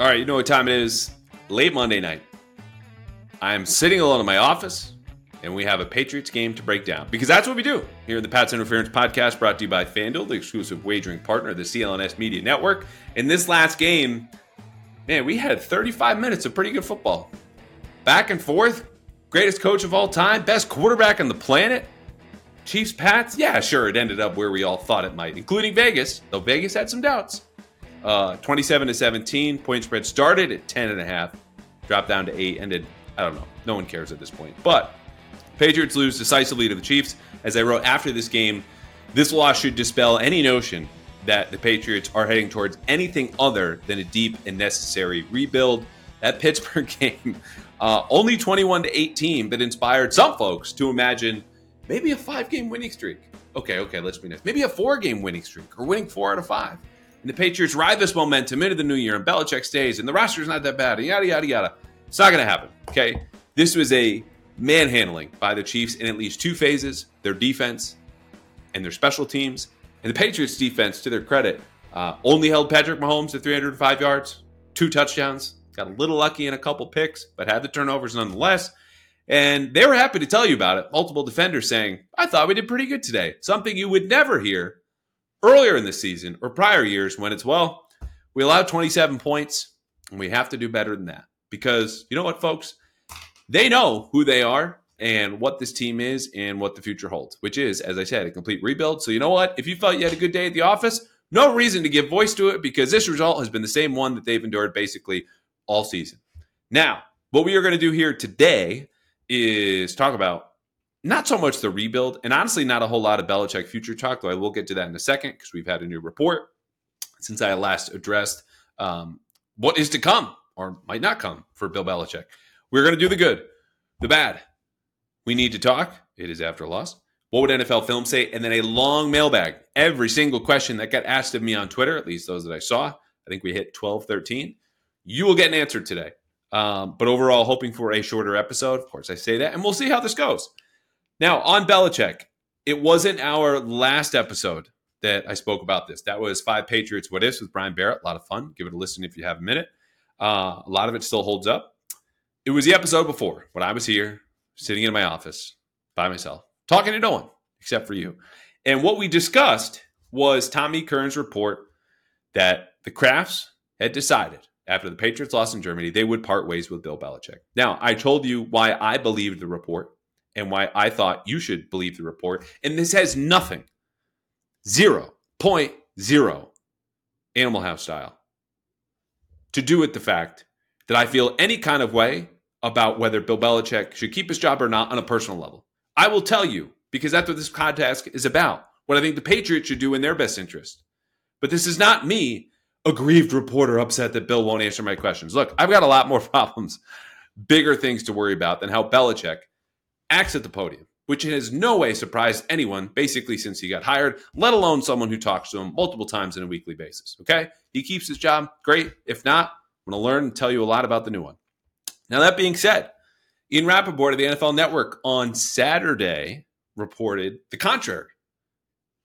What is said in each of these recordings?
All right, you know what time it is? Late Monday night. I'm sitting alone in my office, and we have a Patriots game to break down because that's what we do here in the Pats Interference Podcast, brought to you by FanDuel, the exclusive wagering partner of the CLNS Media Network. In this last game, man, we had 35 minutes of pretty good football. Back and forth, greatest coach of all time, best quarterback on the planet. Chiefs Pats, yeah, sure, it ended up where we all thought it might, including Vegas, though Vegas had some doubts. Uh, 27 to 17. Point spread started at 10 and a half, dropped down to eight, ended. I don't know. No one cares at this point. But Patriots lose decisively to the Chiefs. As I wrote after this game, this loss should dispel any notion that the Patriots are heading towards anything other than a deep and necessary rebuild. That Pittsburgh game, uh, only 21 to 18, but inspired some folks to imagine maybe a five game winning streak. Okay, okay, let's be nice. Maybe a four game winning streak or winning four out of five. And the Patriots ride this momentum into the new year, and Belichick stays, and the roster's not that bad, and yada, yada, yada. It's not going to happen, okay? This was a manhandling by the Chiefs in at least two phases their defense and their special teams. And the Patriots' defense, to their credit, uh, only held Patrick Mahomes to 305 yards, two touchdowns, got a little lucky in a couple picks, but had the turnovers nonetheless. And they were happy to tell you about it. Multiple defenders saying, I thought we did pretty good today. Something you would never hear earlier in the season or prior years when it's, well, we allowed 27 points and we have to do better than that. Because you know what, folks? They know who they are and what this team is and what the future holds, which is, as I said, a complete rebuild. So you know what? If you felt you had a good day at the office, no reason to give voice to it because this result has been the same one that they've endured basically all season. Now, what we are going to do here today is talk about not so much the rebuild, and honestly, not a whole lot of Belichick future talk, though I will get to that in a second because we've had a new report since I last addressed um, what is to come or might not come for Bill Belichick. We're going to do the good, the bad. We need to talk. It is after a loss. What would NFL film say? And then a long mailbag. Every single question that got asked of me on Twitter, at least those that I saw, I think we hit 12, 13. You will get an answer today. Um, but overall, hoping for a shorter episode. Of course, I say that, and we'll see how this goes. Now, on Belichick, it wasn't our last episode that I spoke about this. That was Five Patriots What Ifs with Brian Barrett. A lot of fun. Give it a listen if you have a minute. Uh, a lot of it still holds up. It was the episode before when I was here, sitting in my office by myself, talking to no one except for you. And what we discussed was Tommy Kern's report that the Krafts had decided after the Patriots lost in Germany, they would part ways with Bill Belichick. Now, I told you why I believed the report and why I thought you should believe the report. And this has nothing, zero point zero, Animal House style, to do with the fact that I feel any kind of way about whether Bill Belichick should keep his job or not on a personal level. I will tell you, because that's what this podcast is about, what I think the Patriots should do in their best interest. But this is not me, aggrieved reporter upset that Bill won't answer my questions. Look, I've got a lot more problems, bigger things to worry about than how Belichick acts at the podium, which has no way surprised anyone basically since he got hired, let alone someone who talks to him multiple times on a weekly basis. Okay? He keeps his job. Great. If not, I'm going to learn and tell you a lot about the new one. Now, that being said, Ian Rapoport of the NFL Network on Saturday reported the contrary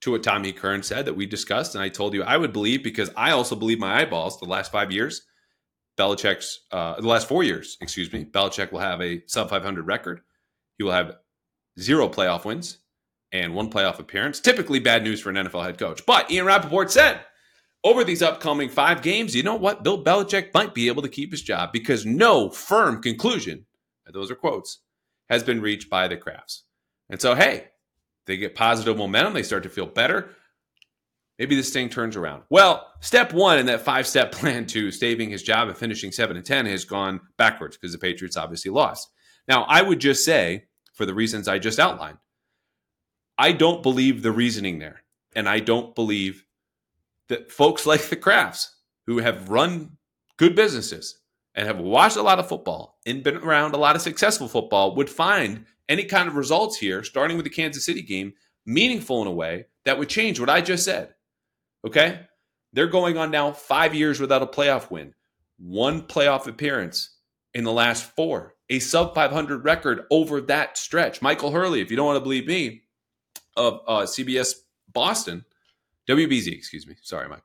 to what Tommy Kern said that we discussed. And I told you I would believe because I also believe my eyeballs the last five years. Belichick's, uh, the last four years, excuse me, Belichick will have a sub 500 record. He will have zero playoff wins and one playoff appearance. Typically bad news for an NFL head coach. But Ian Rapoport said over these upcoming five games, you know what? Bill Belichick might be able to keep his job because no firm conclusion, those are quotes, has been reached by the Krafts. And so, hey, they get positive momentum. They start to feel better. Maybe this thing turns around. Well, step one in that five step plan to saving his job and finishing 7 and 10 has gone backwards because the Patriots obviously lost. Now, I would just say, for the reasons I just outlined, I don't believe the reasoning there. And I don't believe that folks like the Krafts, who have run good businesses and have watched a lot of football and been around a lot of successful football, would find any kind of results here, starting with the Kansas City game, meaningful in a way that would change what I just said. Okay? They're going on now five years without a playoff win, one playoff appearance in the last four a sub 500 record over that stretch. Michael Hurley, if you don't want to believe me, of uh, CBS Boston, WBZ, excuse me. Sorry, Mike.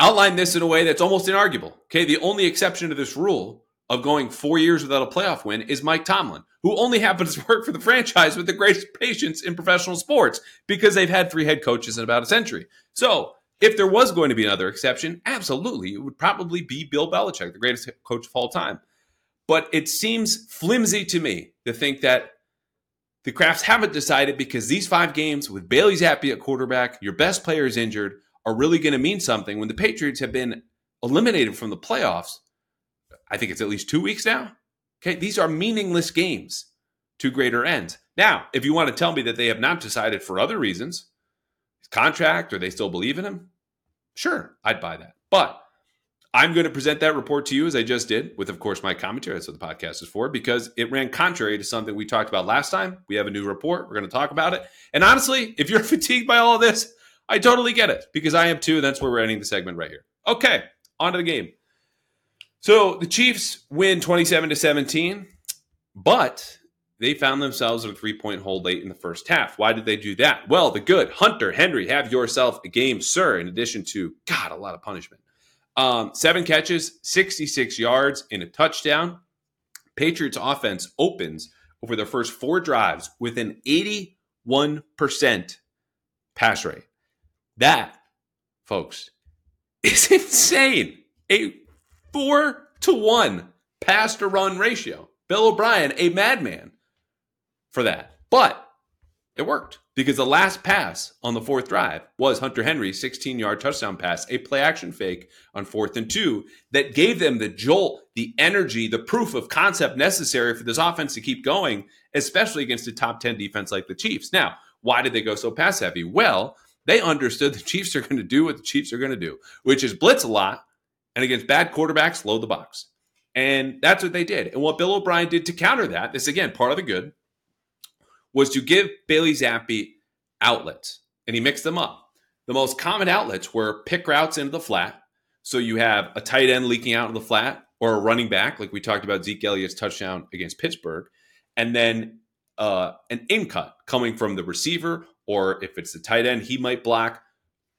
outlined this in a way that's almost inarguable. Okay, the only exception to this rule of going four years without a playoff win is Mike Tomlin, who only happens to work for the franchise with the greatest patience in professional sports because they've had three head coaches in about a century. So, if there was going to be another exception, absolutely, it would probably be Bill Belichick, the greatest coach of all time. But it seems flimsy to me to think that the Krafts haven't decided because these five games with Bailey Zappe at quarterback, your best player is injured, are really going to mean something when the Patriots have been eliminated from the playoffs. I think it's at least two weeks now. Okay, these are meaningless games to greater ends. Now, if you want to tell me that they have not decided for other reasons, contract or they still believe in him, sure, I'd buy that. But I'm going to present that report to you as I just did, with, of course, my commentary. That's what the podcast is for, because it ran contrary to something we talked about last time. We have a new report. We're going to talk about it. And honestly, if you're fatigued by all of this, I totally get it because I am too. That's where we're ending the segment right here. Okay, on to the game. So the Chiefs win 27 to 17, but they found themselves in a three point hole late in the first half. Why did they do that? Well, the good Hunter Henry, have yourself a game, sir, in addition to, God, a lot of punishment. Um, seven catches, 66 yards, and a touchdown. Patriots offense opens over their first four drives with an 81% pass rate. That, folks, is insane. A four to one pass to run ratio. Bill O'Brien, a madman for that. But it worked because the last pass on the fourth drive was Hunter Henry's 16 yard touchdown pass, a play action fake on fourth and two that gave them the jolt, the energy, the proof of concept necessary for this offense to keep going, especially against a top 10 defense like the Chiefs. Now, why did they go so pass heavy? Well, they understood the Chiefs are going to do what the Chiefs are going to do, which is blitz a lot and against bad quarterbacks, load the box. And that's what they did. And what Bill O'Brien did to counter that, this again, part of the good, was to give Bailey Zappe outlets. And he mixed them up. The most common outlets were pick routes into the flat. So you have a tight end leaking out of the flat or a running back, like we talked about Zeke Elliott's touchdown against Pittsburgh. And then uh, an in cut coming from the receiver, or if it's the tight end, he might block,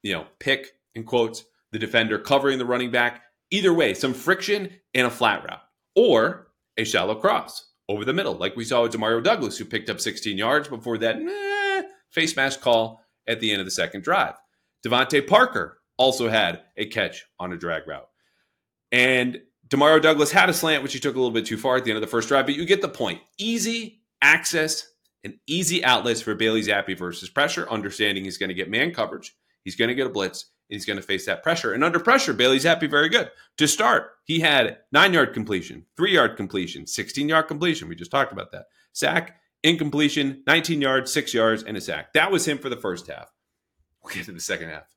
you know, pick in quotes, the defender covering the running back. Either way, some friction in a flat route or a shallow cross over the middle, like we saw with Demario Douglas, who picked up 16 yards before that eh, face mask call at the end of the second drive. DeVante Parker also had a catch on a drag route. And Demario Douglas had a slant, which he took a little bit too far at the end of the first drive, but you get the point. Easy access and easy outlets for Bailey Zappe versus pressure, understanding he's going to get man coverage, he's going to get a blitz, he's going to face that pressure. And under pressure, Bailey Zappe very good. To start, he had nine yard completion, three yard completion, 16 yard completion. We just talked about that. Sack, incompletion, 19 yards, six yards, and a sack. That was him for the first half. We'll get to the second half.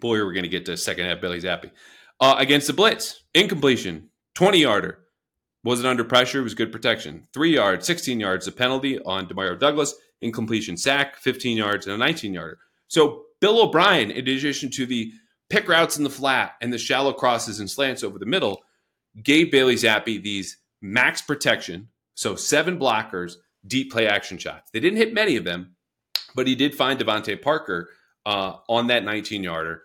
Boy, we're going to get to second half Bailey Zappe. Uh, against the Blitz, incompletion, 20 yarder. Wasn't under pressure. It was good protection. Three yards, 16 yards, a penalty on Demario Douglas. Incompletion sack, 15 yards, and a 19 yarder. So Bill O'Brien, in addition to the pick routes in the flat and the shallow crosses and slants over the middle, gave Bailey Zappe these max protection, so seven blockers, deep play action shots. They didn't hit many of them, but he did find DeVante Parker uh, on that 19 yarder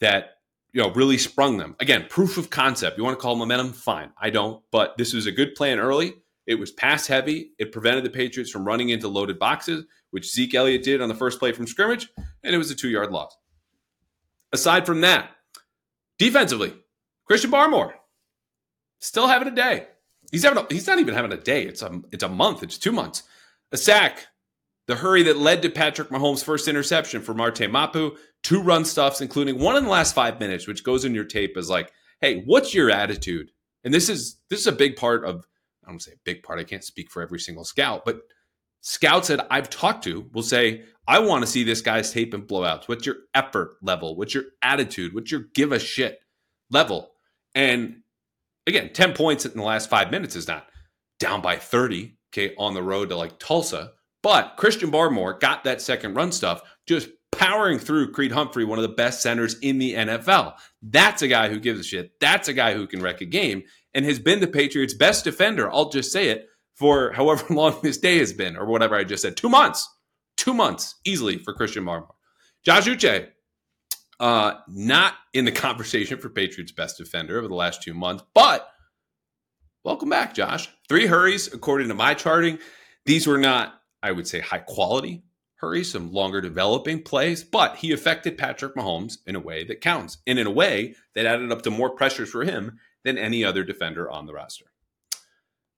that you know really sprung them. Again, proof of concept. You want to call momentum? Fine. I don't, but this was a good plan early. It was pass heavy. It prevented the Patriots from running into loaded boxes, which Zeke Elliott did on the first play from scrimmage, and it was a two yard loss. Aside from that, defensively, Christian Barmore still having a day. He's having a, he's not even having a day. It's a it's a month. It's two months. A sack, the hurry that led to Patrick Mahomes' first interception for Marte Mapu, two run stuffs, including one in the last five minutes, which goes in your tape as like, hey, what's your attitude? And this is this is a big part of I don't say a big part. I can't speak for every single scout, but scouts that I've talked to will say, I want to see this guy's tape and blowouts. What's your effort level? What's your attitude? What's your give a shit level? And again, 10 points in the last five minutes is not down by 30, okay, on the road to like Tulsa. But Christian Barmore got that second run stuff, just powering through Creed Humphrey, one of the best centers in the NFL. That's a guy who gives a shit. That's a guy who can wreck a game and has been the Patriots' best defender. I'll just say it for however long this day has been, or whatever I just said. Two months. Two months easily for Christian Barmore. Josh Uche, Uh, not in the conversation for Patriots best defender over the last two months, but welcome back, Josh. Three hurries, according to my charting. These were not, I would say, high quality hurries, some longer developing plays, but he affected Patrick Mahomes in a way that counts and in a way that added up to more pressures for him than any other defender on the roster.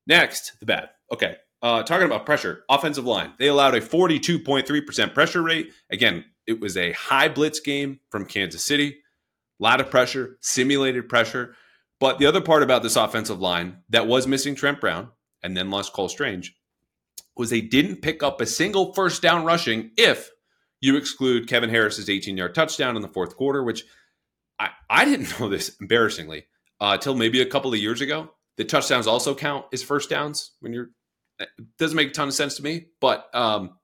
Next, the bad. Okay. Uh, talking about pressure, offensive line. They allowed a 42.3% pressure rate. Again, it was a high blitz game from Kansas City. A lot of pressure, simulated pressure. But the other part about this offensive line that was missing Trent Brown and then lost Cole Strange was they didn't pick up a single first down rushing if you exclude Kevin Harris's 18 yard touchdown in the fourth quarter, which I, I didn't know this embarrassingly uh, till maybe a couple of years ago. The touchdowns also count as first downs when you're. It doesn't make a ton of sense to me, but um,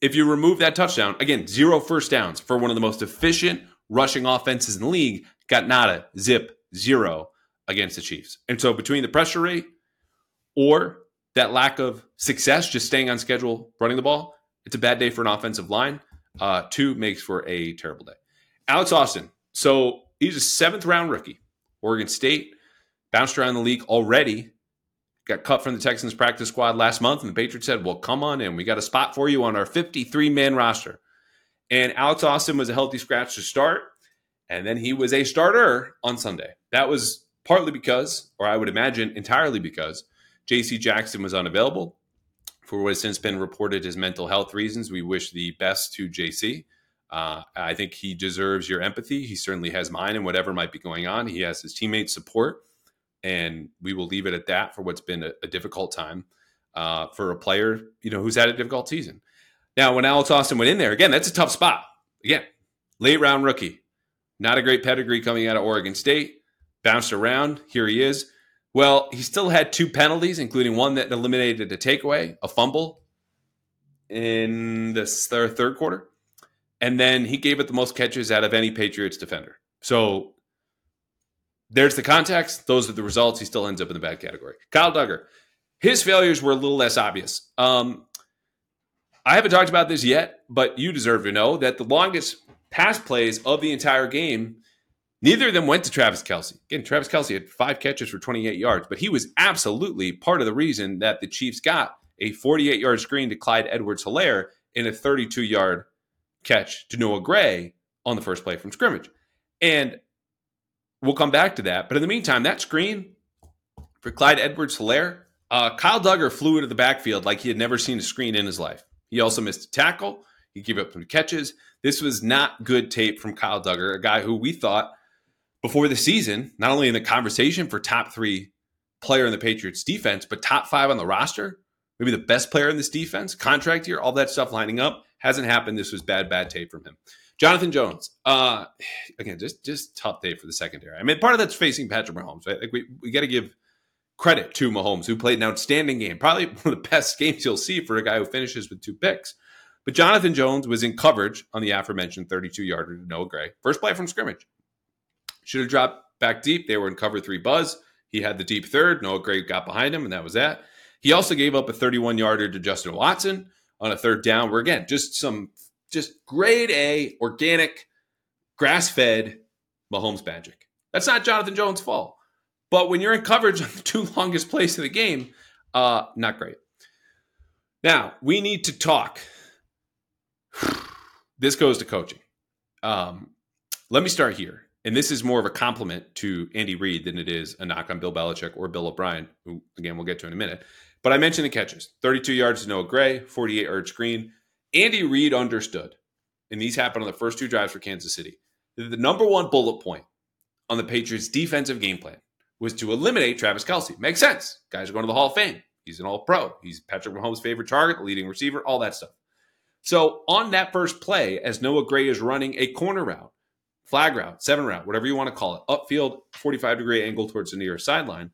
if you remove that touchdown, again, zero first downs for one of the most efficient rushing offenses in the league, got nada, zip, zero against the Chiefs. And so between the pressure rate or that lack of success, just staying on schedule, running the ball, it's a bad day for an offensive line. Uh, two makes for a terrible day. Alex Austin. So he's a seventh round rookie. Oregon State bounced around the league already. Got cut from the Texans practice squad last month, and the Patriots said, Well, come on in. We got a spot for you on our 53 man roster. And Alex Austin was a healthy scratch to start. And then he was a starter on Sunday. That was partly because, or I would imagine entirely because, JC Jackson was unavailable for what has since been reported as mental health reasons. We wish the best to JC. Uh, I think he deserves your empathy. He certainly has mine and whatever might be going on. He has his teammates' support, and we will leave it at that for what's been a, a difficult time uh, for a player, you know, who's had a difficult season. Now, when Alex Austin went in there, again, that's a tough spot. Again, late round rookie, not a great pedigree coming out of Oregon State, bounced around. Here he is. Well, he still had two penalties, including one that eliminated a takeaway, a fumble in the third quarter. And then he gave it the most catches out of any Patriots defender. So there's the context. Those are the results. He still ends up in the bad category. Kyle Dugger, his failures were a little less obvious. Um, I haven't talked about this yet, but you deserve to know that the longest pass plays of the entire game, neither of them went to Travis Kelce. Again, Travis Kelce had five catches for 28 yards, but he was absolutely part of the reason that the Chiefs got a 48 yard screen to Clyde Edwards Helaire in a 32 yard catch to Noah Gray on the first play from scrimmage. And we'll come back to that. But in the meantime, that screen for Clyde Edwards Helaire, uh, Kyle Dugger flew into the backfield like he had never seen a screen in his life. He also missed a tackle. He gave up some catches. This was not good tape from Kyle Dugger, a guy who we thought before the season, not only in the conversation for top three player in the Patriots defense, but top five on the roster, maybe the best player in this defense, contract year, all that stuff lining up. Hasn't happened. This was bad, bad tape from him. Jonathan Jones, uh, again, just just tough day for the secondary. I mean, part of that's facing Patrick Mahomes. Right? Like we we got to give credit to Mahomes, who played an outstanding game, probably one of the best games you'll see for a guy who finishes with two picks. But Jonathan Jones was in coverage on the aforementioned 32 yarder to Noah Gray. First play from scrimmage. Should have dropped back deep. They were in cover three buzz. He had the deep third. Noah Gray got behind him, and that was that. He also gave up a 31 yarder to Justin Watson on a third down, where again, just some just grade A, organic, grass fed Mahomes magic. That's not Jonathan Jones' fault. But when you're in coverage on the two longest plays of the game, uh, not great. Now, we need to talk. This goes to coaching. Um, let me start here. And this is more of a compliment to Andy Reid than it is a knock on Bill Belichick or Bill O'Brien, who, again, we'll get to in a minute. But I mentioned the catches 32 yards to Noah Gray, 48 yard screen. Andy Reid understood, and these happened on the first two drives for Kansas City. The number one bullet point on the Patriots' defensive game plan was to eliminate Travis Kelce. Makes sense. Guys are going to the Hall of Fame. He's an all pro. He's Patrick Mahomes' favorite target, leading receiver, all that stuff. So on that first play, as Noah Gray is running a corner route, flag route, seven route, whatever you want to call it, upfield, 45 degree angle towards the nearest sideline,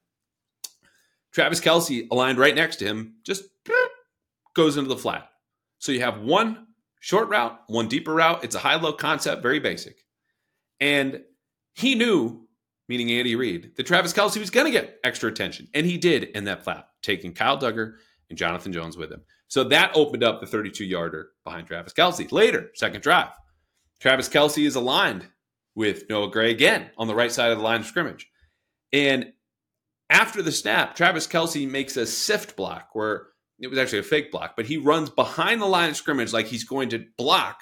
Travis Kelce aligned right next to him, just goes into the flat. So you have one short route, one deeper route. It's a high low concept, very basic. And he knew, meaning Andy Reid, that Travis Kelce was going to get extra attention. And he did in that flat, taking Kyle Dugger and Jonathan Jones with him. So that opened up the 32 yarder behind Travis Kelce. Later, second drive, Travis Kelce is aligned with Noah Gray again on the right side of the line of scrimmage. And after the snap, Travis Kelce makes a sift block where it was actually a fake block, but he runs behind the line of scrimmage like he's going to block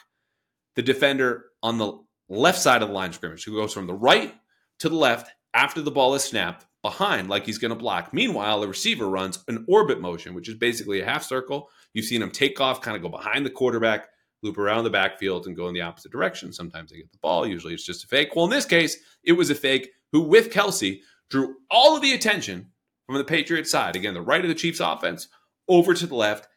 the defender on the left side of the line of scrimmage, who goes from the right to the left after the ball is snapped behind like he's going to block. Meanwhile, the receiver runs an orbit motion, which is basically a half circle. You've seen him take off, kind of go behind the quarterback, loop around the backfield, and go in the opposite direction. Sometimes they get the ball. Usually it's just a fake. Well, in this case, it was a fake who, with Kelce, drew all of the attention from the Patriots side. Again, the right of the Chiefs offense over to the left.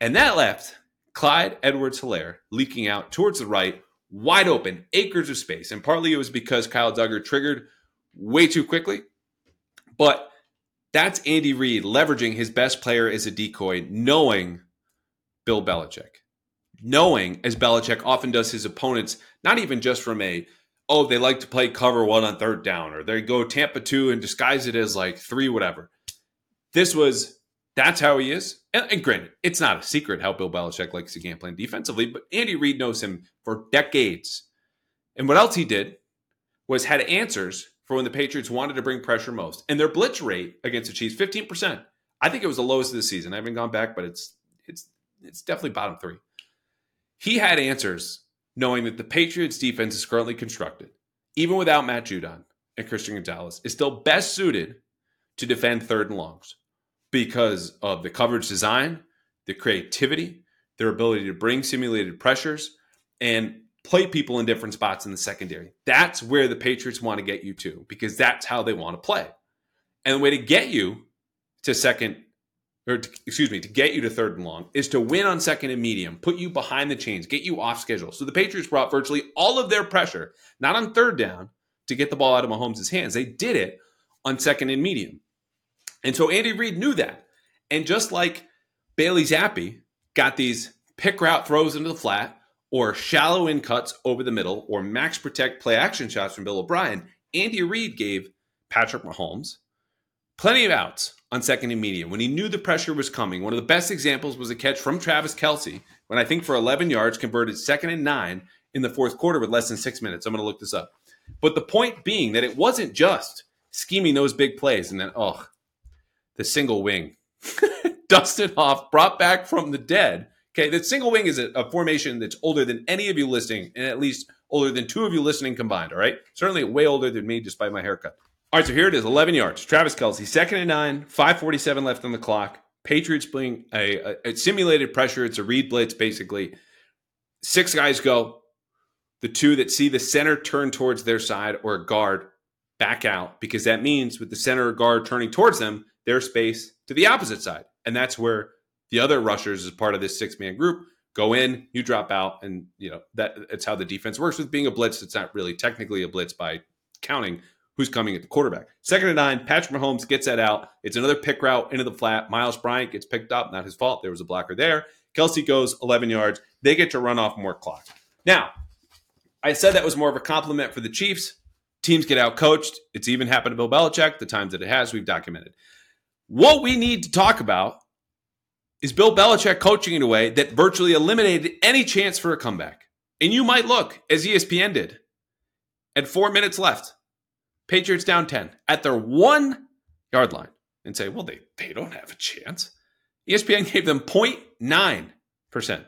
And that left Clyde Edwards Helaire leaking out towards the right, wide open, acres of space. And partly it was because Kyle Dugger triggered way too quickly. But that's Andy Reid leveraging his best player as a decoy, knowing Bill Belichick. Knowing, as Belichick often does his opponents, not even just from a, oh, they like to play cover one on third down, or they go Tampa two and disguise it as like three, whatever. This was that's how he is. And, and, granted, it's not a secret how Bill Belichick likes to game plan defensively, but Andy Reid knows him for decades. And what else he did was had answers for when the Patriots wanted to bring pressure most. And their blitz rate against the Chiefs, 15%. I think it was the lowest of the season. I haven't gone back, but it's it's it's definitely bottom three. He had answers knowing that the Patriots defense is currently constructed, even without Matt Judon and Christian Gonzalez, is still best suited to defend third and longs because of the coverage design, the creativity, their ability to bring simulated pressures, and play people in different spots in the secondary. That's where the Patriots want to get you to because that's how they want to play. And the way to get you to second, or to, excuse me, to get you to third and long is to win on second and medium, put you behind the chains, get you off schedule. So the Patriots brought virtually all of their pressure, not on third down to get the ball out of Mahomes' hands. They did it on second and medium. And so Andy Reid knew that. And just like Bailey Zappe got these pick route throws into the flat or shallow in cuts over the middle or max protect play action shots from Bill O'Brien, Andy Reid gave Patrick Mahomes plenty of outs on second and medium when he knew the pressure was coming. One of the best examples was a catch from Travis Kelce when I think for 11 yards converted second and nine in the fourth quarter with less than six minutes. I'm going to look this up. But the point being that it wasn't just scheming those big plays and then, oh, the single wing. Dusted off, brought back from the dead. Okay, the single wing is a, a, formation that's older than any of you listening, and at least older than two of you listening combined. All right, certainly way older than me, despite my haircut. All right, so here it is, 11 yards. Travis Kelce, second and nine, 5:47 left on the clock. Patriots playing a, a, a simulated pressure. It's a read blitz, basically. Six guys go. The two that see the center turn towards their side or guard back out because that means with the center guard turning towards them, their space to the opposite side. And that's where the other rushers, as part of this six man group, go in, you drop out, and you know that it's how the defense works. With being a blitz, it's not really technically a blitz by counting who's coming at the quarterback. Second and nine, Patrick Mahomes gets that out. It's another pick route into the flat. Myles Bryant gets picked up, not his fault. There was a blocker there. Kelce goes 11 yards. They get to run off more clock. Now, I said that was more of a compliment for the Chiefs. Teams get out coached. It's even happened to Bill Belichick. The times that it has, we've documented. What we need to talk about is Bill Belichick coaching in a way that virtually eliminated any chance for a comeback. And you might look, as ESPN did, at four minutes left, Patriots down 10 at their one yard line and say, well, they, they don't have a chance. ESPN gave them 0.9%,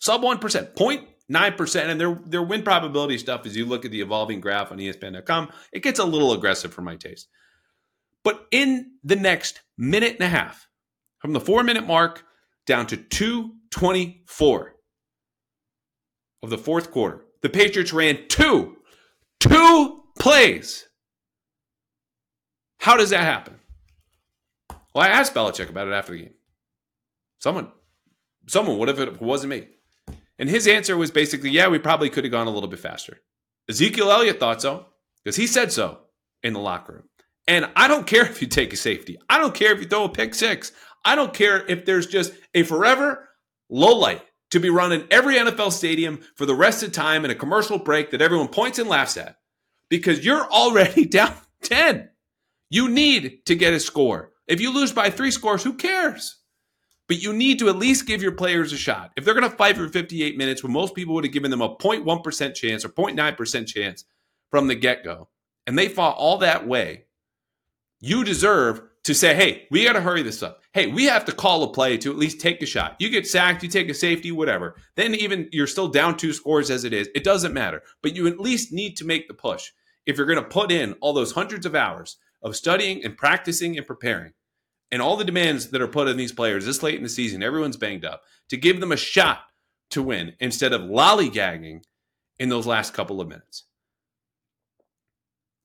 sub 1%, 0.9%. And their, their win probability stuff, as you look at the evolving graph on ESPN.com, it gets a little aggressive for my taste. But in the next minute and a half, from the four minute mark down to 224 of the fourth quarter, the Patriots ran two, two plays. How does that happen? Well, I asked Belichick about it after the game. Someone, someone, what if it wasn't me? And his answer was basically, yeah, we probably could have gone a little bit faster. Ezekiel Elliott thought so because he said so in the locker room. And I don't care if you take a safety. I don't care if you throw a pick six. I don't care if there's just a forever low light to be run in every NFL stadium for the rest of time in a commercial break that everyone points and laughs at because you're already down 10. You need to get a score. If you lose by three scores, who cares? but you need to at least give your players a shot. If they're going to fight for 58 minutes, when most people would have given them a 0.1% chance or 0.9% chance from the get go, and they fought all that way, you deserve to say, hey, we got to hurry this up. Hey, we have to call a play to at least take a shot. You get sacked, you take a safety, whatever. Then even you're still down two scores as it is. It doesn't matter. But you at least need to make the push. If you're going to put in all those hundreds of hours of studying and practicing and preparing, and all the demands that are put on these players this late in the season, everyone's banged up, to give them a shot to win instead of lollygagging in those last couple of minutes.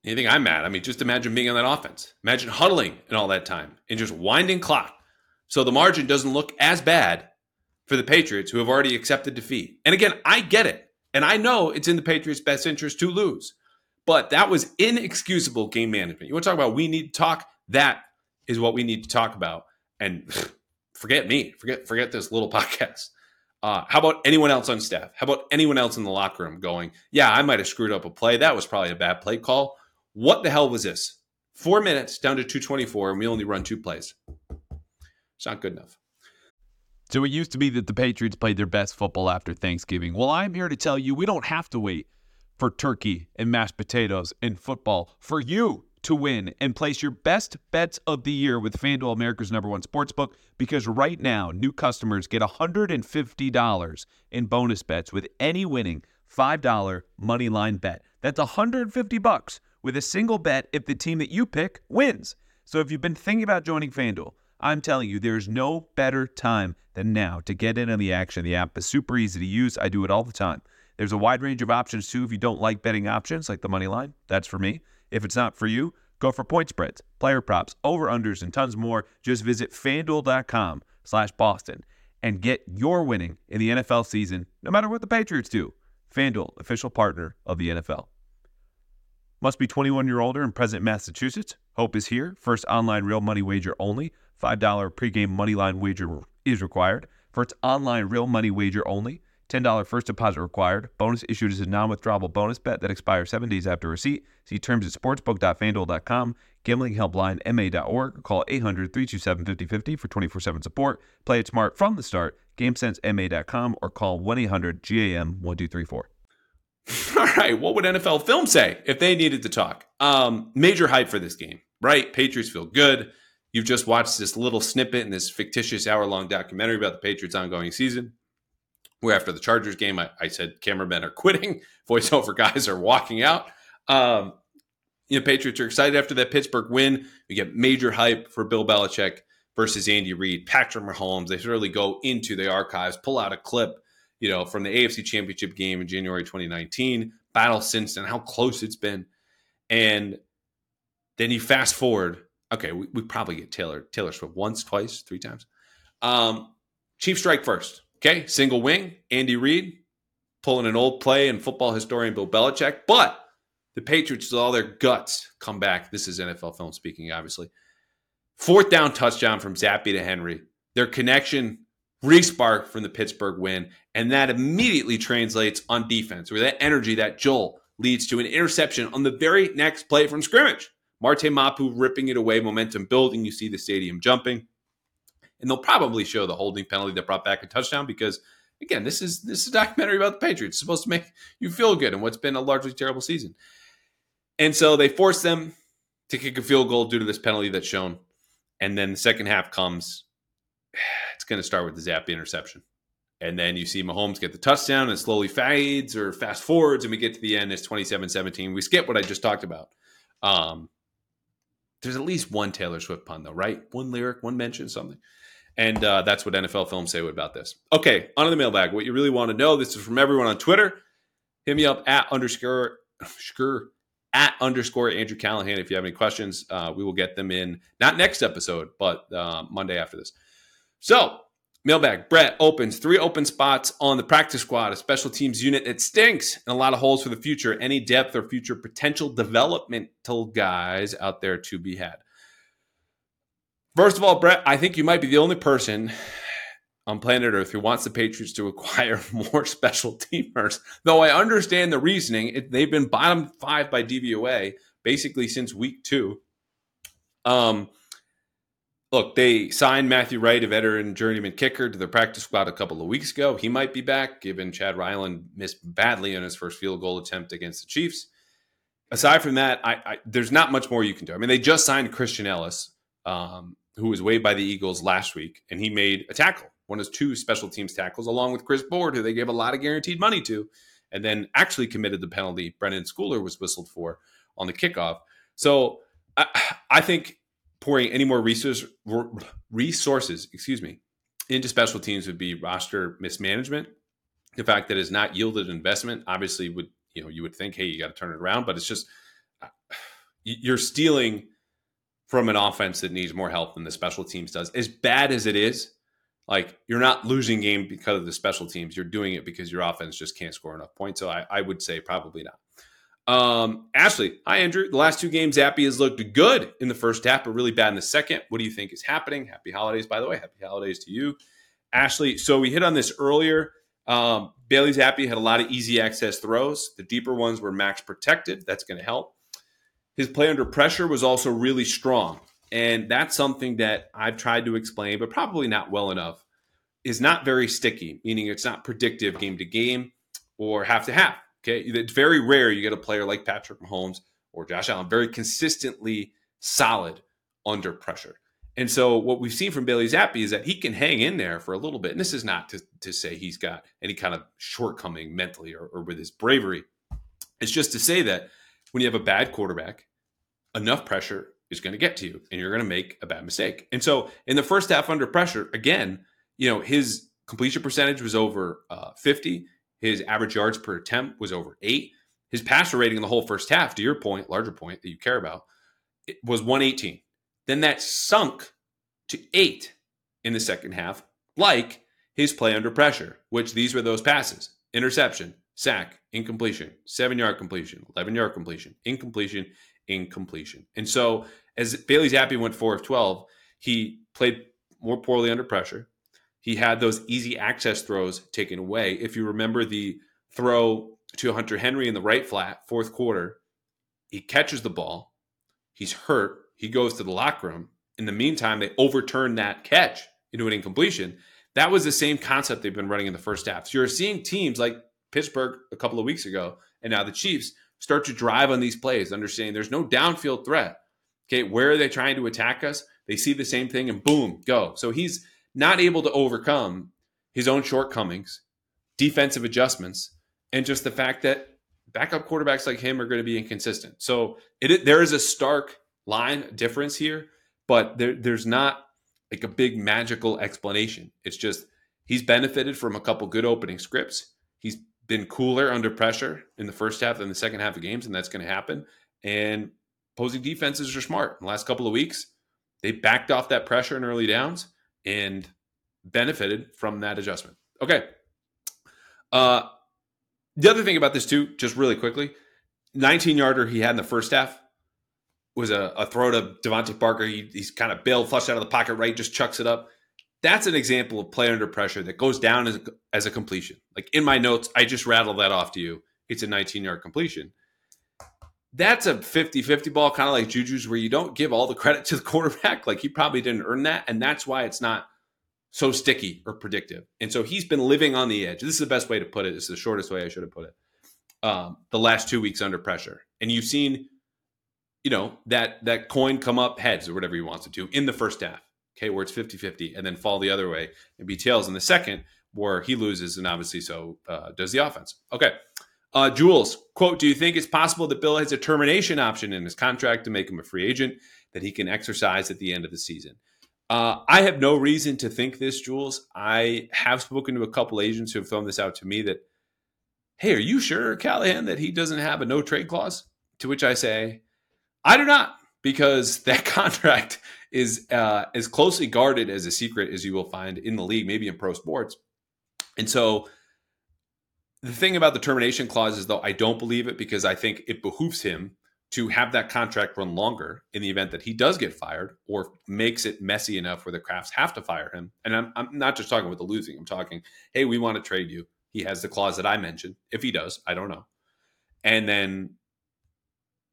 You think I'm mad? I mean, just imagine being on that offense. Imagine huddling and all that time and just winding clock. So the margin doesn't look as bad for the Patriots who have already accepted defeat. And again, I get it. And I know it's in the Patriots' best interest to lose. But that was inexcusable game management. You want to talk about we need to talk? That is what we need to talk about. And forget me. Forget forget this little podcast. Uh, how about anyone else on staff? How about anyone else in the locker room going, yeah, I might have screwed up a play. That was probably a bad play call. What the hell was this? Four minutes down to 224, and we only run two plays. It's not good enough. So it used to be that the Patriots played their best football after Thanksgiving. Well, I'm here to tell you we don't have to wait for turkey and mashed potatoes and football for you to win and place your best bets of the year with FanDuel America's number one sports book because right now new customers get $150 in bonus bets with any winning $5 money line bet. That's 150 bucks with a single bet if the team that you pick wins. So if you've been thinking about joining FanDuel, I'm telling you, there's no better time than now to get in on the action. The app is super easy to use. I do it all the time. There's a wide range of options too. If you don't like betting options like the money line, that's for me. If it's not for you, go for point spreads, player props, over unders, and tons more. Just visit fanduel.com slash Boston and get your winning in the NFL season, no matter what the Patriots do. FanDuel, official partner of the NFL. Must be 21 year older and present in Massachusetts. Hope is here. First online real money wager only. $5 pregame money line wager is required. First online real money wager only. $10 first deposit required. Bonus issued as a non withdrawable bonus bet that expires seven days after receipt. See terms at sportsbook.fanduel.com. Gambling helpline ma.org. Call 800 327 5050 for 24 7 support. Play it smart from the start. GameSenseMA.com or call 1 800 GAM 1234. All right, what would NFL film say if they needed to talk? Um, major hype for this game, right? Patriots feel good. You've just watched this little snippet in this fictitious hour long documentary about the Patriots' ongoing season. Where after the Chargers game, I, I said cameramen are quitting, voiceover guys are walking out. Um, you know, Patriots are excited after that Pittsburgh win. We get major hype for Bill Belichick versus Andy Reid, Patrick Mahomes. They really go into the archives, pull out a clip you know, from the AFC Championship game in January 2019, battle since then, how close it's been. And then you fast forward. Okay, we, we probably get Taylor Taylor Swift once, twice, three times. Um, Chief strike first. Okay, single wing, Andy Reid pulling an old play and football historian Bill Belichick, but the Patriots, with all their guts, come back. This is NFL film speaking, obviously. Fourth down touchdown from Zappe to Henry. Their connection respark from the Pittsburgh win. And that immediately translates on defense, where that energy, that jolt, leads to an interception on the very next play from scrimmage. Marte Mapu ripping it away, momentum building. You see the stadium jumping. And they'll probably show the holding penalty that brought back a touchdown because, again, this is this is a documentary about the Patriots. It's supposed to make you feel good in what's been a largely terrible season. And so they force them to kick a field goal due to this penalty that's shown. And then the second half comes it's going to start with the Zappe interception. And then you see Mahomes get the touchdown and slowly fades or fast forwards, and we get to the end. It's 27 17. We skip what I just talked about. Um, there's at least one Taylor Swift pun, though, right? One lyric, one mention, something. And uh, that's what NFL films say about this. Okay, on to the mailbag. What you really want to know this is from everyone on Twitter. Hit me up at underscore, underscore at underscore Andrew Callahan if you have any questions. Uh, we will get them in, not next episode, but uh, Monday after this. So, mailbag Brett opens three open spots on the practice squad, a special teams unit that stinks, and a lot of holes for the future. Any depth or future potential developmental guys out there to be had? First of all, Brett, I think you might be the only person on planet Earth who wants the Patriots to acquire more special teamers. Though I understand the reasoning, they've been bottom five by DVOA basically since week two. Um, look, they signed Matthew Wright, a veteran journeyman kicker, to their practice squad a couple of weeks ago. He might be back, given Chad Ryland missed badly on his first field goal attempt against the Chiefs. Aside from that, I, I, there's not much more you can do. I mean, they just signed Christian Ellis, um, who was waived by the Eagles last week, and he made a tackle, one of his two special teams tackles, along with Chris Board, who they gave a lot of guaranteed money to, and then actually committed the penalty Brenden Schooler was whistled for on the kickoff. So I, I think pouring any more resources, excuse me, into special teams would be roster mismanagement. The fact that it's not yielded investment obviously would you know you would think hey you got to turn it around, but it's just uh, you're stealing from an offense that needs more help than the special teams does. As bad as it is, like you're not losing game because of the special teams. You're doing it because your offense just can't score enough points. So I, I would say probably not. Um, Ashley, hi Andrew. The last two games, Zappe has looked good in the first half, but really bad in the second. What do you think is happening? Happy holidays, by the way. Happy holidays to you, Ashley. So we hit on this earlier. Um, Bailey Zappe had a lot of easy access throws. The deeper ones were max protected. That's going to help. His play under pressure was also really strong, and that's something that I've tried to explain, but probably not well enough. Is not very sticky, meaning it's not predictive game to game or half to half. Okay. It's very rare you get a player like Patrick Mahomes or Josh Allen very consistently solid under pressure. And so what we've seen from Bailey Zappe is that he can hang in there for a little bit. And this is not to, to say he's got any kind of shortcoming mentally or, or with his bravery. It's just to say that when you have a bad quarterback, enough pressure is going to get to you and you're going to make a bad mistake. And so in the first half under pressure, again, you know, his completion percentage was over uh, 50. His average yards per attempt was over eight. His passer rating in the whole first half, to your point, larger point that you care about, was 118. Then that sunk to eight in the second half, like his play under pressure, which these were those passes interception, sack, incompletion, seven yard completion, 11 yard completion, incompletion, incompletion. And so as Bailey Zappe went four of 12, he played more poorly under pressure he had those easy access throws taken away. If you remember the throw to Hunter Henry in the right flat, fourth quarter, he catches the ball. He's hurt. He goes to the locker room. In the meantime, they overturn that catch into an incompletion. That was the same concept they've been running in the first half. So you're seeing teams like Pittsburgh a couple of weeks ago and now the Chiefs start to drive on these plays, understanding there's no downfield threat. Okay, where are they trying to attack us? They see the same thing and boom, go. So he's not able to overcome his own shortcomings, defensive adjustments, and just the fact that backup quarterbacks like him are going to be inconsistent. So it, there is a stark line difference here, but there, there's not like a big magical explanation. It's just he's benefited from a couple good opening scripts. He's been cooler under pressure in the first half than the second half of games, and that's going to happen. And opposing defenses are smart. In the last couple of weeks, they backed off that pressure in early downs and benefited from that adjustment. Okay. Uh, the other thing about this too, just really quickly, 19 yarder he had in the first half was a, a throw to DeVante Parker. He, he's kind of bailed, flushed out of the pocket, right? Just chucks it up. That's an example of play under pressure that goes down as, as a completion. Like in my notes, I just rattled that off to you. It's a 19 yard completion that's a 50-50 ball, kind of like Juju's, where you don't give all the credit to the quarterback. Like he probably didn't earn that, and that's why it's not so sticky or predictive. And so he's been living on the edge. This is the best way to put it. This is the shortest way I should have put it. Um, the last two weeks under pressure, and you've seen, you know, that that coin come up heads or whatever he wants it to in the first half. Okay, where it's 50-50, and then fall the other way and be tails in the second, where he loses, and obviously so uh, does the offense. Okay. Uh, Jules, quote, do you think it's possible that Bill has a termination option in his contract to make him a free agent that he can exercise at the end of the season? Uh, I have no reason to think this, Jules. I have spoken to a couple agents who have thrown this out to me that, hey, are you sure, Callahan, that he doesn't have a no trade clause? To which I say, I do not, because that contract is uh, as closely guarded as a secret as you will find in the league, maybe in pro sports. And so the thing about the termination clause is, though, I don't believe it because I think it behooves him to have that contract run longer in the event that he does get fired or makes it messy enough where the Krafts have to fire him. And I'm, I'm not just talking with the losing, I'm talking, hey, we want to trade you. He has the clause that I mentioned. If he does, I don't know. And then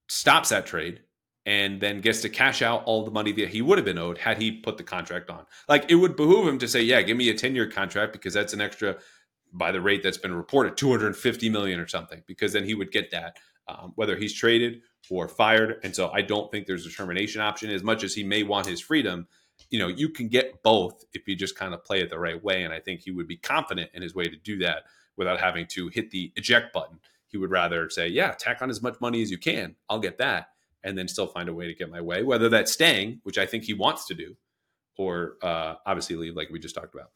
stops that trade and then gets to cash out all the money that he would have been owed had he put the contract on. Like it would behoove him to say, "Yeah, give me a 10-year contract because that's an extra by the rate that's been reported, 250 million or something, because then he would get that um, whether he's traded or fired. And so I don't think there's a termination option as much as he may want his freedom. You know, you can get both if you just kind of play it the right way. And I think he would be confident in his way to do that without having to hit the eject button. He would rather say, yeah, tack on as much money as you can. I'll get that and then still find a way to get my way, whether that's staying, which I think he wants to do, or uh, obviously leave, like we just talked about.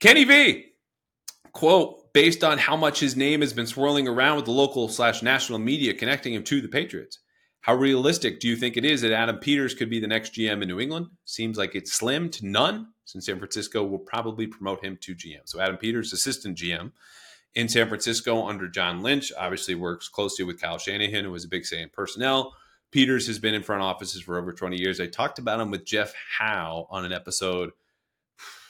Kenny V, quote, based on how much his name has been swirling around with the local slash national media connecting him to the Patriots. How realistic do you think it is that Adam Peters could be the next GM in New England? Seems like it's slim to none, since San Francisco will probably promote him to GM. So Adam Peters, assistant GM in San Francisco under John Lynch, obviously works closely with Kyle Shanahan, who was a big say in personnel. Peters has been in front offices for over 20 years. I talked about him with Jeff Howe on an episode.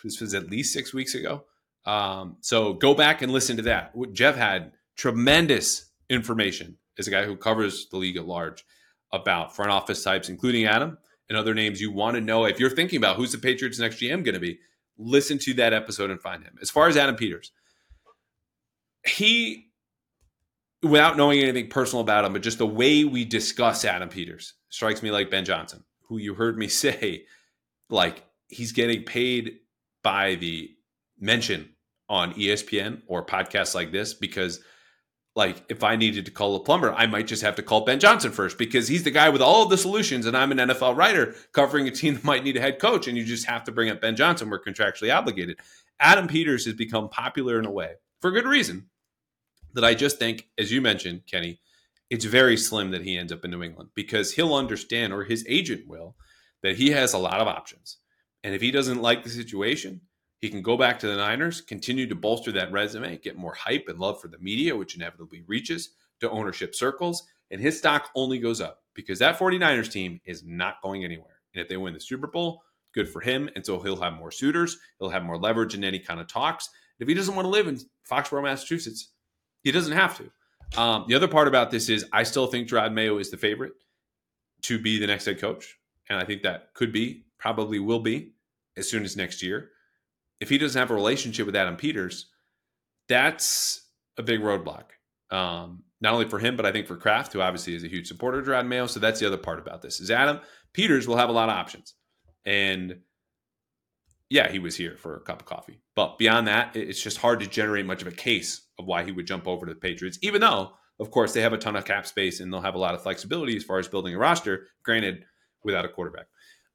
This was at least six weeks ago. Um, so go back and listen to that. Jeff had tremendous information as a guy who covers the league at large about front office types, including Adam and other names you want to know. If you're thinking about who's the Patriots' next GM going to be, listen to that episode and find him. As far as Adam Peters, he without knowing anything personal about him, but just the way we discuss Adam Peters strikes me like Ben Johnson, who you heard me say, like he's getting paid by the mention on ESPN or podcasts like this because like if I needed to call a plumber, I might just have to call Ben Johnson first because he's the guy with all of the solutions and I'm an NFL writer covering a team that might need a head coach and you just have to bring up Ben Johnson. We're contractually obligated. Adam Peters has become popular in a way for good reason that I just think, as you mentioned, Kenny, it's very slim that he ends up in New England because he'll understand, or his agent will, that he has a lot of options. And if he doesn't like the situation, he can go back to the Niners, continue to bolster that resume, get more hype and love for the media, which inevitably reaches to ownership circles, and his stock only goes up because that 49ers team is not going anywhere. And if they win the Super Bowl, good for him. And so he'll have more suitors, he'll have more leverage in any kind of talks. if he doesn't want to live in Foxborough, Massachusetts, he doesn't have to. Um, the other part about this is I still think Jerod Mayo is the favorite to be the next head coach. And I think that could be, probably will be, as soon as next year. If he doesn't have a relationship with Adam Peters, that's a big roadblock. Um, not only for him, but I think for Kraft, who obviously is a huge supporter of Jerod Mayo. So that's the other part about this is Adam Peters will have a lot of options. And yeah, he was here for a cup of coffee. But beyond that, it's just hard to generate much of a case of why he would jump over to the Patriots, even though, of course, they have a ton of cap space and they'll have a lot of flexibility as far as building a roster, granted, without a quarterback.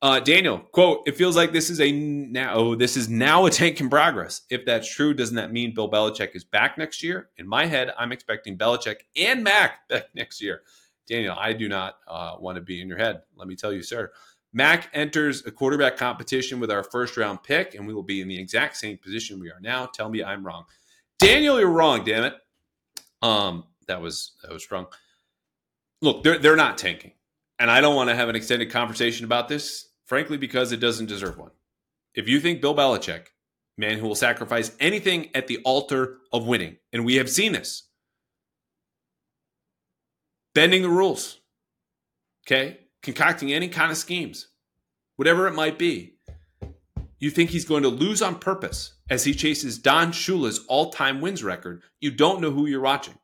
Uh, Daniel, quote, it feels like this is a now oh, this is now a tank in progress. If that's true, doesn't that mean Bill Belichick is back next year? In my head, I'm expecting Belichick and Mac back next year. Daniel, I do not uh, want to be in your head. Let me tell you, sir. Mac enters a quarterback competition with our first round pick, and we will be in the exact same position we are now. Tell me I'm wrong. Daniel, you're wrong, damn it. Um, that was that was strong. Look, they're they're not tanking. And I don't want to have an extended conversation about this, frankly, because it doesn't deserve one. If you think Bill Belichick, man who will sacrifice anything at the altar of winning, and we have seen this, bending the rules, okay, concocting any kind of schemes, whatever it might be. You think he's going to lose on purpose as he chases Don Shula's all time wins record. You don't know who you're watching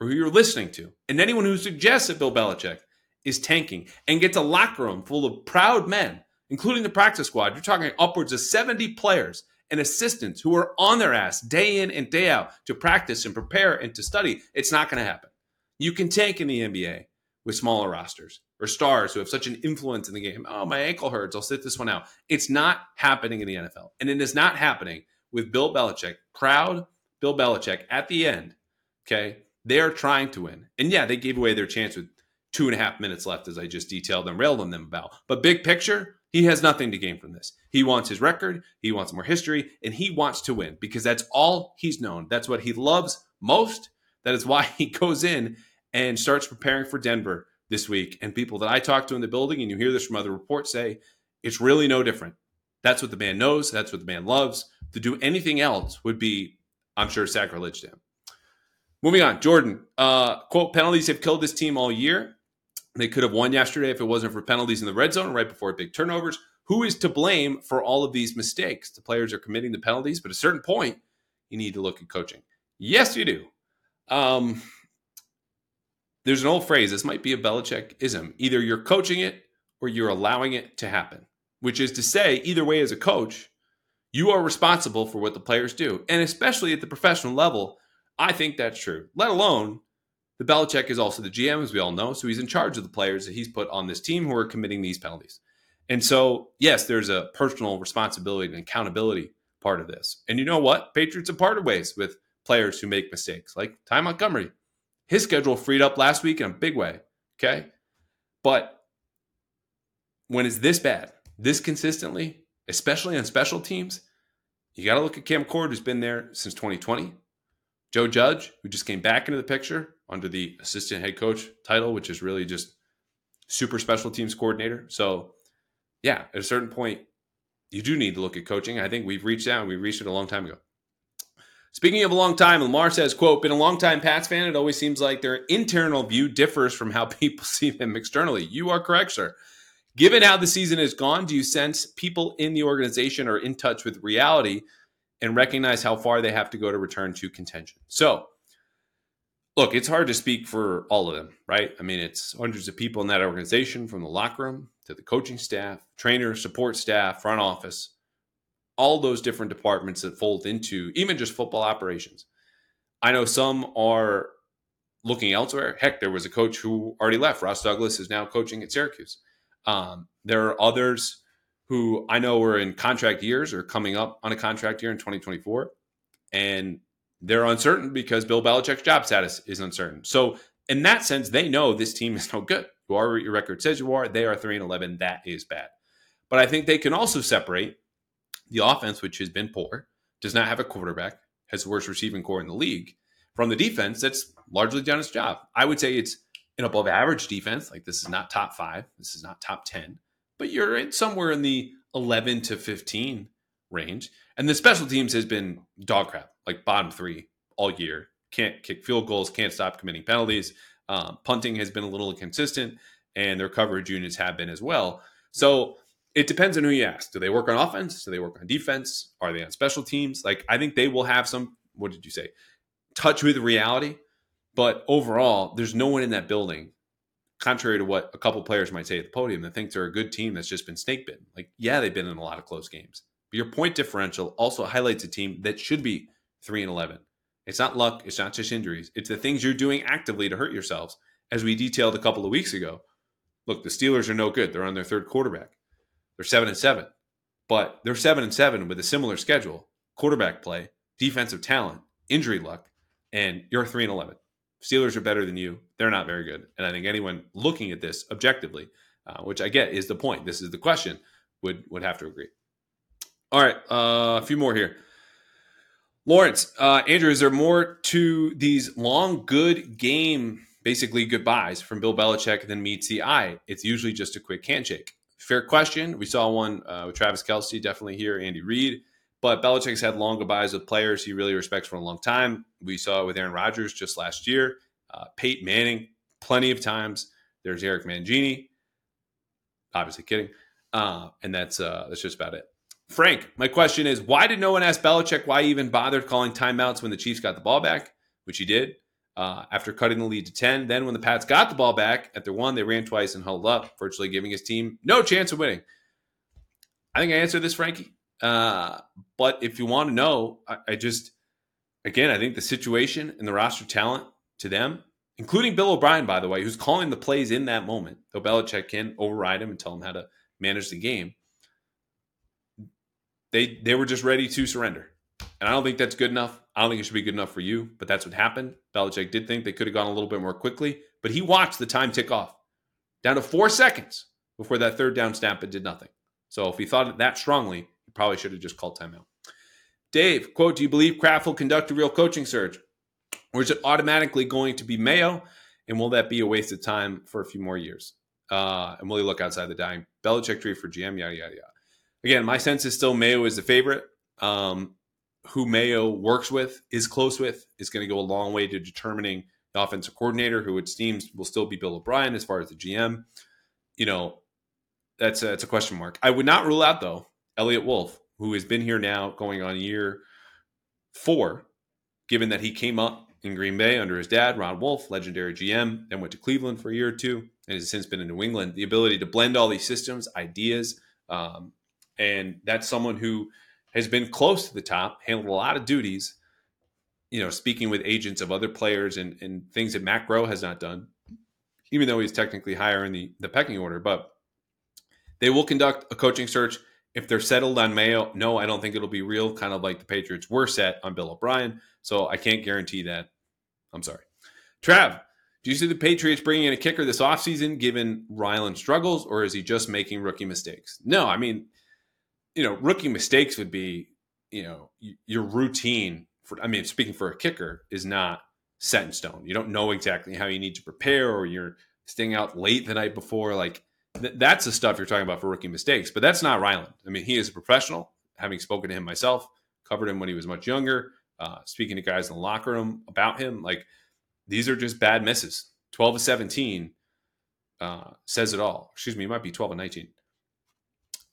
or who you're listening to. And anyone who suggests that Bill Belichick is tanking and gets a locker room full of proud men, including the practice squad, you're talking upwards of 70 players and assistants who are on their ass day in and day out to practice and prepare and to study. It's not going to happen. You can tank in the NBA with smaller rosters or stars who have such an influence in the game. Oh, my ankle hurts. I'll sit this one out. It's not happening in the NFL. And it is not happening with Bill Belichick, proud Bill Belichick at the end. Okay. They are trying to win. And yeah, they gave away their chance with two and a half minutes left, as I just detailed and railed on them about. But big picture, he has nothing to gain from this. He wants his record, he wants more history, and he wants to win because that's all he's known. That's what he loves most. That is why he goes in and starts preparing for Denver this week. And people that I talk to in the building, and you hear this from other reports, say it's really no different. That's what the man knows. That's what the man loves. To do anything else would be, I'm sure, sacrilege to him. Moving on, Jordan. Uh, quote: Penalties have killed this team all year. They could have won yesterday if it wasn't for penalties in the red zone right before big turnovers. Who is to blame for all of these mistakes? The players are committing the penalties, but at a certain point, you need to look at coaching. Yes, you do. Um, there's an old phrase. This might be a Belichick ism. Either you're coaching it or you're allowing it to happen. Which is to say, either way, as a coach, you are responsible for what the players do, and especially at the professional level. I think that's true. Let alone the Belichick is also the GM, as we all know, so he's in charge of the players that he's put on this team who are committing these penalties. And so, yes, there's a personal responsibility and accountability part of this. And you know what? Patriots have parted ways with players who make mistakes, like Ty Montgomery. His schedule freed up last week in a big way. Okay. But when it's this bad, this consistently, especially on special teams, you got to look at Cam Achord, who's been there since 2020. Joe Judge, who just came back into the picture under the assistant head coach title, which is really just super special teams coordinator. So, yeah, at a certain point, you do need to look at coaching. I think we've reached out and we reached it a long time ago. Speaking of a long time, Lamar says, quote, been a long time Pats fan. It always seems like their internal view differs from how people see them externally. You are correct, sir. Given how the season has gone, do you sense people in the organization are in touch with reality and recognize how far they have to go to return to contention? So, look, it's hard to speak for all of them, right? I mean, it's hundreds of people in that organization from the locker room to the coaching staff, trainer, support staff, front office, all those different departments that fold into even just football operations. I know some are looking elsewhere. Heck, there was a coach who already left. Ross Douglas is now coaching at Syracuse. Um, there are others who I know are in contract years or coming up on a contract year in 2024. And they're uncertain because Bill Belichick's job status is uncertain. So, in that sense, they know this team is no good. You are what your record says you are. They are 3 and 11. That is bad. But I think they can also separate the offense, which has been poor, does not have a quarterback, has the worst receiving corps in the league, from the defense that's largely done its job. I would say it's an above average defense. Like this is not top five, this is not top 10, but you're in somewhere in the 11 to 15 range. And the special teams has been dog crap, like bottom three all year. Can't kick field goals, can't stop committing penalties. Um, punting has been a little inconsistent, and their coverage units have been as well. So it depends on who you ask. Do they work on offense? Do they work on defense? Are they on special teams? Like I think they will have some. What did you say? Touch with reality. But overall, there's no one in that building, contrary to what a couple players might say at the podium, that thinks they're a good team that's just been snake bitten. Like, yeah, they've been in a lot of close games. But your point differential also highlights a team that should be three and eleven. It's not luck. It's not just injuries. It's the things you're doing actively to hurt yourselves, as we detailed a couple of weeks ago. Look, the Steelers are no good. They're on their third quarterback. They're seven and seven, but they're seven and seven with a similar schedule, quarterback play, defensive talent, injury luck, and you're three and eleven. Steelers are better than you. They're not very good, and I think anyone looking at this objectively, uh, which I get is the point. This is the question. Would would have to agree. All right, uh, a few more here. Lawrence, uh, Andrew, is there more to these long, good game, basically goodbyes from Bill Belichick than meets the eye? It's usually just a quick handshake. Fair question. We saw one uh, with Travis Kelce, definitely here, Andy Reid. But Belichick's had long goodbyes with players he really respects for a long time. We saw it with Aaron Rodgers just last year, uh, Peyton Manning, plenty of times. There's Eric Mangini, obviously kidding, uh, and that's uh, that's just about it. Frank, my question is, why did no one ask Belichick why he even bothered calling timeouts when the Chiefs got the ball back, which he did? uh, after cutting the lead to 10. Then, when the Pats got the ball back at their one, they ran twice and huddled up, virtually giving his team no chance of winning. I think I answered this, Frankie. Uh, but if you want to know, I, I, just, again, I think the situation and the roster talent to them, including Bill O'Brien, by the way, who's calling the plays in that moment, though Belichick can override him and tell him how to manage the game. They they were just ready to surrender. And I don't think that's good enough. I don't think it should be good enough for you, but that's what happened. Belichick did think they could have gone a little bit more quickly, but he watched the time tick off down to four seconds before that third down snap and did nothing. So if he thought it that strongly, he probably should have just called timeout. Dave, quote, do you believe Kraft will conduct a real coaching search? Or is it automatically going to be Mayo? And will that be a waste of time for a few more years? Uh, and will he look outside the dying Belichick tree for GM? Yada, yada, yeah. Again, my sense is still Mayo is the favorite. Um, who Mayo works with, is close with, is going to go a long way to determining the offensive coordinator, who it seems will still be Bill O'Brien as far as the GM. You know, that's a, that's a question mark. I would not rule out though Eliot Wolf, who has been here now going on year four, given that he came up in Green Bay under his dad, Ron Wolf, legendary GM, then went to Cleveland for a year or two, and has since been in New England. The ability to blend all these systems, ideas, um, and that's someone who has been close to the top, handled a lot of duties. You know, speaking with agents of other players and, and things that Matt Groh has not done, even though he's technically higher in the, the pecking order. But they will conduct a coaching search. If they're settled on Mayo, no, I don't think it'll be real, kind of like the Patriots were set on Bill O'Brien. So I can't guarantee that. I'm sorry. Trav, do you see the Patriots bringing in a kicker this offseason given Ryland struggles, or is he just making rookie mistakes? No, I mean, you know, rookie mistakes would be, you know, your routine for, I mean, speaking for a kicker is not set in stone. You don't know exactly how you need to prepare or you're staying out late the night before. Like th- that's the stuff you're talking about for rookie mistakes, but that's not Ryland. I mean, he is a professional, having spoken to him myself, covered him when he was much younger, uh, speaking to guys in the locker room about him. Like these are just bad misses. 12 to 17 uh, says it all. Excuse me, it might be 12 and 19.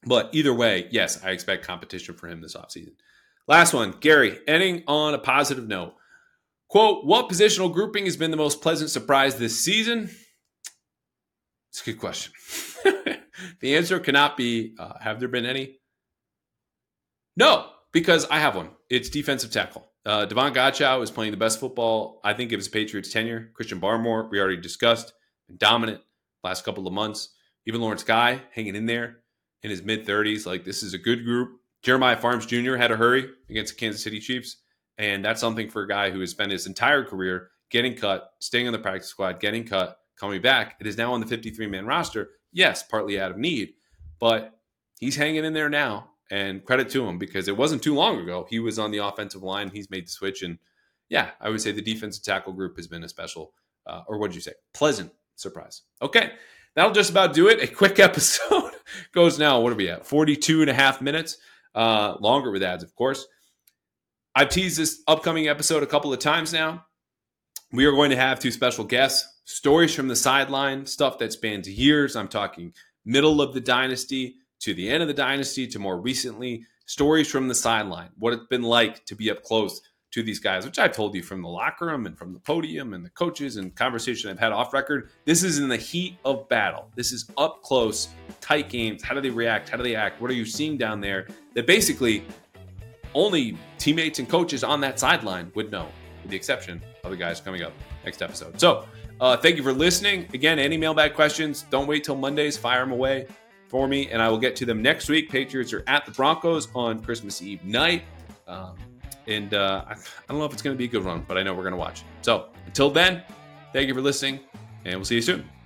But either way, yes, I expect competition for him this offseason. Last one, Gary, ending on a positive note. Quote, what positional grouping has been the most pleasant surprise this season? It's a good question. the answer cannot be uh, have there been any? No, because I have one. It's defensive tackle. Uh, Davon Godchaux is playing the best football, I think, of his Patriots tenure. Christian Barmore, we already discussed, dominant last couple of months. Even Lawrence Guy hanging in there in his mid 30s. Like, this is a good group. Jeremiah Pharms Jr. had a hurry against the Kansas City Chiefs. And that's something for a guy who has spent his entire career getting cut, staying on the practice squad, getting cut, coming back. It is now on the 53 man roster. Yes, partly out of need, but he's hanging in there now. And credit to him because it wasn't too long ago. He was on the offensive line. He's made the switch. And yeah, I would say the defensive tackle group has been a special, uh, or what did you say? Pleasant surprise. Okay. That'll just about do it. A quick episode goes now. What are we at? 42 and a half minutes. Uh, longer with ads, of course. I've teased this upcoming episode a couple of times now. We are going to have two special guests, stories from the sideline, stuff that spans years. I'm talking middle of the dynasty to the end of the dynasty to more recently, stories from the sideline, what it's been like to be up close to these guys, which I've told you from the locker room and from the podium and the coaches and conversation I've had off record. This is in the heat of battle. This is up close, tight games. How do they react? How do they act? What are you seeing down there that basically only teammates and coaches on that sideline would know, with the exception of the guys coming up next episode. So, uh, thank you for listening. Again, any mailbag questions, don't wait till Mondays. Fire them away for me, and I will get to them next week. Patriots are at the Broncos on Christmas Eve night. Um, and uh, I, I don't know if it's going to be a good one, but I know we're going to watch. So, until then, thank you for listening, and we'll see you soon.